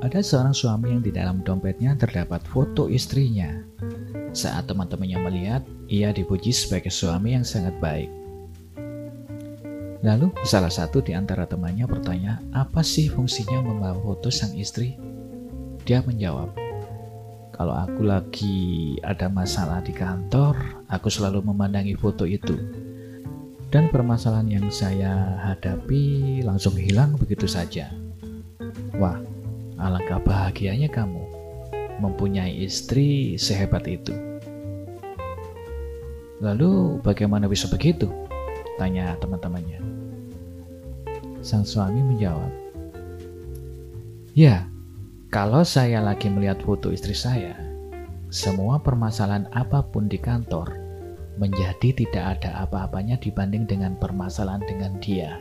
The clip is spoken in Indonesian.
Ada seorang suami yang di dalam dompetnya terdapat foto istrinya. Saat teman-temannya melihat, ia dipuji sebagai suami yang sangat baik. Lalu salah satu di antara temannya bertanya, apa sih fungsinya membawa foto sang istri? Dia menjawab, kalau aku lagi ada masalah di kantor, aku selalu memandangi foto itu. Dan permasalahan yang saya hadapi langsung hilang begitu saja. Wah, alangkah bahagianya kamu mempunyai istri sehebat itu. Lalu bagaimana bisa begitu? Tanya teman-temannya. Sang suami menjawab, Ya, kalau saya lagi melihat foto istri saya, semua permasalahan apa pun di kantor menjadi tidak ada apa-apanya dibanding dengan permasalahan dengan dia.